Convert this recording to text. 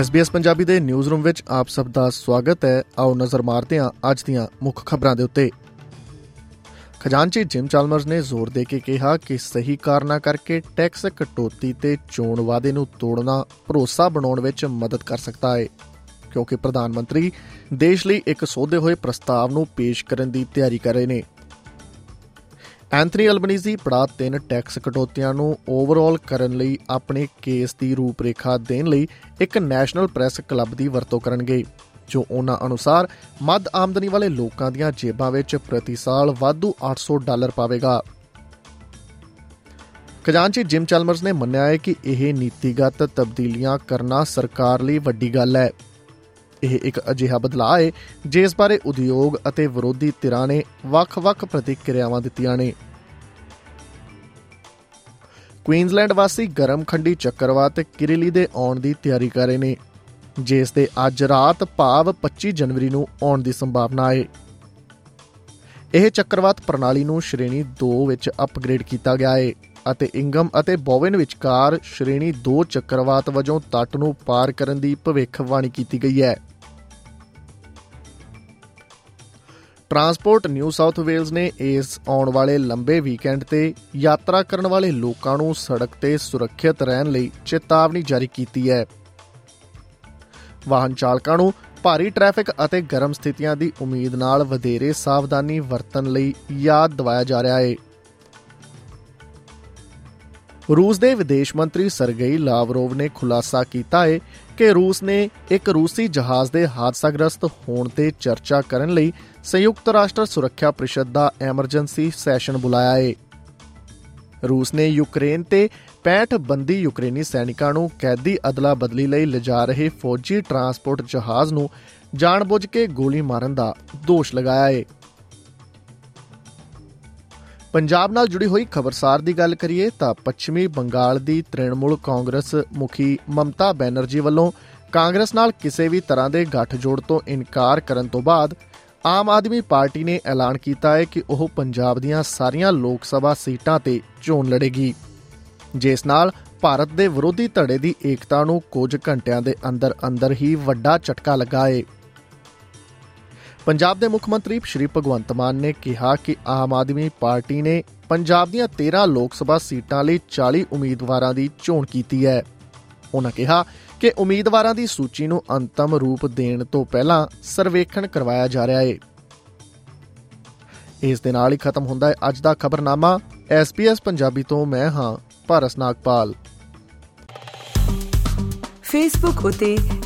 SBS Punjabi ਦੇ news room ਵਿੱਚ ਆਪ ਸਭ ਦਾ ਸਵਾਗਤ ਹੈ। ਆਓ ਨਜ਼ਰ ਮਾਰਦੇ ਹਾਂ ਅੱਜ ਦੀਆਂ ਮੁੱਖ ਖਬਰਾਂ ਦੇ ਉੱਤੇ। ਖਜ਼ਾਨਚੀ ਜਿਮ ਚਾਲਮਰਸ ਨੇ ਜ਼ੋਰ ਦੇ ਕੇ ਕਿਹਾ ਕਿ ਸਹੀ ਕਾਰਨਾ ਕਰਕੇ ਟੈਕਸ ਕਟੌਤੀ ਤੇ ਚੋਣ ਵਾਅਦੇ ਨੂੰ ਤੋੜਨਾ ਭਰੋਸਾ ਬਣਾਉਣ ਵਿੱਚ ਮਦਦ ਕਰ ਸਕਦਾ ਹੈ। ਕਿਉਂਕਿ ਪ੍ਰਧਾਨ ਮੰਤਰੀ ਦੇਸ਼ ਲਈ ਇੱਕ ਸੋਧੇ ਹੋਏ ਪ੍ਰਸਤਾਵ ਨੂੰ ਪੇਸ਼ ਕਰਨ ਦੀ ਤਿਆਰੀ ਕਰ ਰਹੇ ਨੇ। ਐਂਥਨੀ ਅਲਬਨੀਜ਼ੀ ਪੜਾ ਤਿੰਨ ਟੈਕਸ ਕਟੌਤੀਆਂ ਨੂੰ ਓਵਰਆਲ ਕਰਨ ਲਈ ਆਪਣੇ ਕੇਸ ਦੀ ਰੂਪਰੇਖਾ ਦੇਣ ਲਈ ਇੱਕ ਨੈਸ਼ਨਲ ਪ੍ਰੈਸ ਕਲੱਬ ਦੀ ਵਰਤੋਂ ਕਰਨਗੇ, ਜੋ ਉਹਨਾਂ ਅਨੁਸਾਰ ਮੱਧ ਆਮਦਨੀ ਵਾਲੇ ਲੋਕਾਂ ਦੀਆਂ ਜੇਬਾਂ ਵਿੱਚ ਪ੍ਰਤੀ ਸਾਲ ਵਾਧੂ 800 ਡਾਲਰ ਪਾਵੇਗਾ। ਖਜ਼ਾਨਚੀ ਜਿਮ ਚੈਲਮਰਸ ਨੇ ਮੰਨਿਆ ਹੈ ਕਿ ਇਹ ਨੀਤੀਗਤ ਤਬਦੀਲੀਆਂ ਕਰਨਾ ਸਰਕਾਰ ਲਈ ਵੱਡੀ ਗੱਲ ਹੈ। ਇਹ ਇੱਕ ਅਜਿਹਾ ਬਦਲਾਅ ਹੈ, ਜਿਸ ਬਾਰੇ ਉਦਯੋਗ ਅਤੇ ਵਿਰੋਧੀ ਧਿਰਾਂ ਨੇ ਵੱਖ-ਵੱਖ ਪ੍ਰਤੀਕਿਰਿਆਵਾਂ ਦਿੱਤੀਆਂ ਨੇ। ਕੁਈਨਜ਼ਲੈਂਡ ਵਾਸੀ ਗਰਮ ਖੰਡੀ ਚੱਕਰਵਾਤ ਕਿਰਿਲੀ ਦੇ ਆਉਣ ਦੀ ਤਿਆਰੀ ਕਰ ਰਹੇ ਨੇ ਜਿਸ ਦੇ ਅੱਜ ਰਾਤ ਭਾਵ 25 ਜਨਵਰੀ ਨੂੰ ਆਉਣ ਦੀ ਸੰਭਾਵਨਾ ਹੈ ਇਹ ਚੱਕਰਵਾਤ ਪ੍ਰਣਾਲੀ ਨੂੰ ਸ਼੍ਰੇਣੀ 2 ਵਿੱਚ ਅਪਗ੍ਰੇਡ ਕੀਤਾ ਗਿਆ ਹੈ ਅਤੇ ਇੰਗਮ ਅਤੇ ਬੋਵਨ ਵਿਚਕਾਰ ਸ਼੍ਰੇਣੀ 2 ਚੱਕਰਵਾਤ ਵਜੋਂ ਤੱਟ ਨੂੰ ਪਾਰ ਕਰਨ ਦੀ ਭਵਿੱਖਬਾਣੀ ਕੀਤੀ ਗਈ ਹੈ ਟਰਾਂਸਪੋਰਟ ਨਿਊ ਸਾਊਥ ਵੇਲਜ਼ ਨੇ ਇਸ ਆਉਣ ਵਾਲੇ ਲੰਬੇ ਵੀਕਐਂਡ ਤੇ ਯਾਤਰਾ ਕਰਨ ਵਾਲੇ ਲੋਕਾਂ ਨੂੰ ਸੜਕ ਤੇ ਸੁਰੱਖਿਅਤ ਰਹਿਣ ਲਈ ਚੇਤਾਵਨੀ ਜਾਰੀ ਕੀਤੀ ਹੈ। ਵਾਹਨ ਚਾਲਕਾਂ ਨੂੰ ਭਾਰੀ ਟ੍ਰੈਫਿਕ ਅਤੇ ਗਰਮ ਸਥਿਤੀਆਂ ਦੀ ਉਮੀਦ ਨਾਲ ਵਧੇਰੇ ਸਾਵਧਾਨੀ ਵਰਤਣ ਲਈ ਯਾਦ ਦਿਵਾਇਆ ਜਾ ਰਿਹਾ ਹੈ। ਰੂਸ ਦੇ ਵਿਦੇਸ਼ ਮੰਤਰੀ ਸਰਗੇਈ ਲਾਵਰੋਵ ਨੇ ਖੁਲਾਸਾ ਕੀਤਾ ਹੈ ਕਿ ਰੂਸ ਨੇ ਇੱਕ ਰੂਸੀ ਜਹਾਜ਼ ਦੇ ਹਾਦਸਾਗ੍ਰਸਤ ਹੋਣ ਤੇ ਚਰਚਾ ਕਰਨ ਲਈ ਸੰਯੁਕਤ ਰਾਸ਼ਟਰ ਸੁਰੱਖਿਆ ਪ੍ਰੀਸ਼ਦ ਦਾ ਐਮਰਜੈਂਸੀ ਸੈਸ਼ਨ ਬੁਲਾਇਆ ਹੈ ਰੂਸ ਨੇ ਯੂਕਰੇਨ ਤੇ 65 ਬੰਦੀ ਯੂਕਰੇਨੀ ਸੈਨਿਕਾਂ ਨੂੰ ਕੈਦੀ ਅਦਲਾ ਬਦਲੀ ਲਈ ਲਿਜਾ ਰਹੇ ਫੌਜੀ ਟਰਾਂਸਪੋਰਟ ਜਹਾਜ਼ ਨੂੰ ਜਾਣਬੁੱਝ ਕੇ ਗੋਲੀ ਮਾਰਨ ਦਾ ਦੋਸ਼ ਲਗਾਇਆ ਹੈ ਪੰਜਾਬ ਨਾਲ ਜੁੜੀ ਹੋਈ ਖਬਰਸਾਰ ਦੀ ਗੱਲ ਕਰੀਏ ਤਾਂ ਪੱਛਮੀ ਬੰਗਾਲ ਦੀ ਤ੍ਰਿਣਮੂਲ ਕਾਂਗਰਸ ਮੁਖੀ ਮਮਤਾ ਬੈਨਰਜੀ ਵੱਲੋਂ ਕਾਂਗਰਸ ਨਾਲ ਕਿਸੇ ਵੀ ਤਰ੍ਹਾਂ ਦੇ ਗੱਠਜੋੜ ਤੋਂ ਇਨਕਾਰ ਕਰਨ ਤੋਂ ਬਾਅਦ ਆਮ ਆਦਮੀ ਪਾਰਟੀ ਨੇ ਐਲਾਨ ਕੀਤਾ ਹੈ ਕਿ ਉਹ ਪੰਜਾਬ ਦੀਆਂ ਸਾਰੀਆਂ ਲੋਕ ਸਭਾ ਸੀਟਾਂ ਤੇ ਚੋਣ ਲੜੇਗੀ। ਜਿਸ ਨਾਲ ਭਾਰਤ ਦੇ ਵਿਰੋਧੀ ਧੜੇ ਦੀ ਏਕਤਾ ਨੂੰ ਕੁਝ ਘੰਟਿਆਂ ਦੇ ਅੰਦਰ ਅੰਦਰ ਹੀ ਵੱਡਾ ਝਟਕਾ ਲੱਗਾ ਹੈ ਪੰਜਾਬ ਦੇ ਮੁੱਖ ਮੰਤਰੀ ਸ਼੍ਰੀ ਭਗਵੰਤ ਮਾਨ ਨੇ ਕਿਹਾ ਕਿ ਆਮ ਆਦਮੀ ਪਾਰਟੀ ਨੇ ਪੰਜਾਬ ਦੀਆਂ 13 ਲੋਕ ਸਭਾ ਸੀਟਾਂ ਲਈ 40 ਉਮੀਦਵਾਰਾਂ ਦੀ ਚੋਣ ਕੀਤੀ ਹੈ। ਉਹਨਾਂ ਕਿਹਾ ਕਿ ਉਮੀਦਵਾਰਾਂ ਦੀ ਸੂਚੀ ਨੂੰ ਅੰਤਮ ਰੂਪ ਦੇਣ ਤੋਂ ਪਹਿਲਾਂ ਸਰਵੇਖਣ ਕਰਵਾਇਆ ਜਾ ਰਿਹਾ ਹੈ ਇਸ ਦੇ ਨਾਲ ਹੀ ਖਤਮ ਹੁੰਦਾ ਹੈ ਅੱਜ ਦਾ ਖਬਰਨਾਮਾ। SBS ਪੰਜਾਬੀ ਤੋਂ ਮੈਂ ਹਾਂ ਭਾਰਸ ਨਾਗਪਾਲ। ਫੇਸਬੁੱਕ ਉਤੇ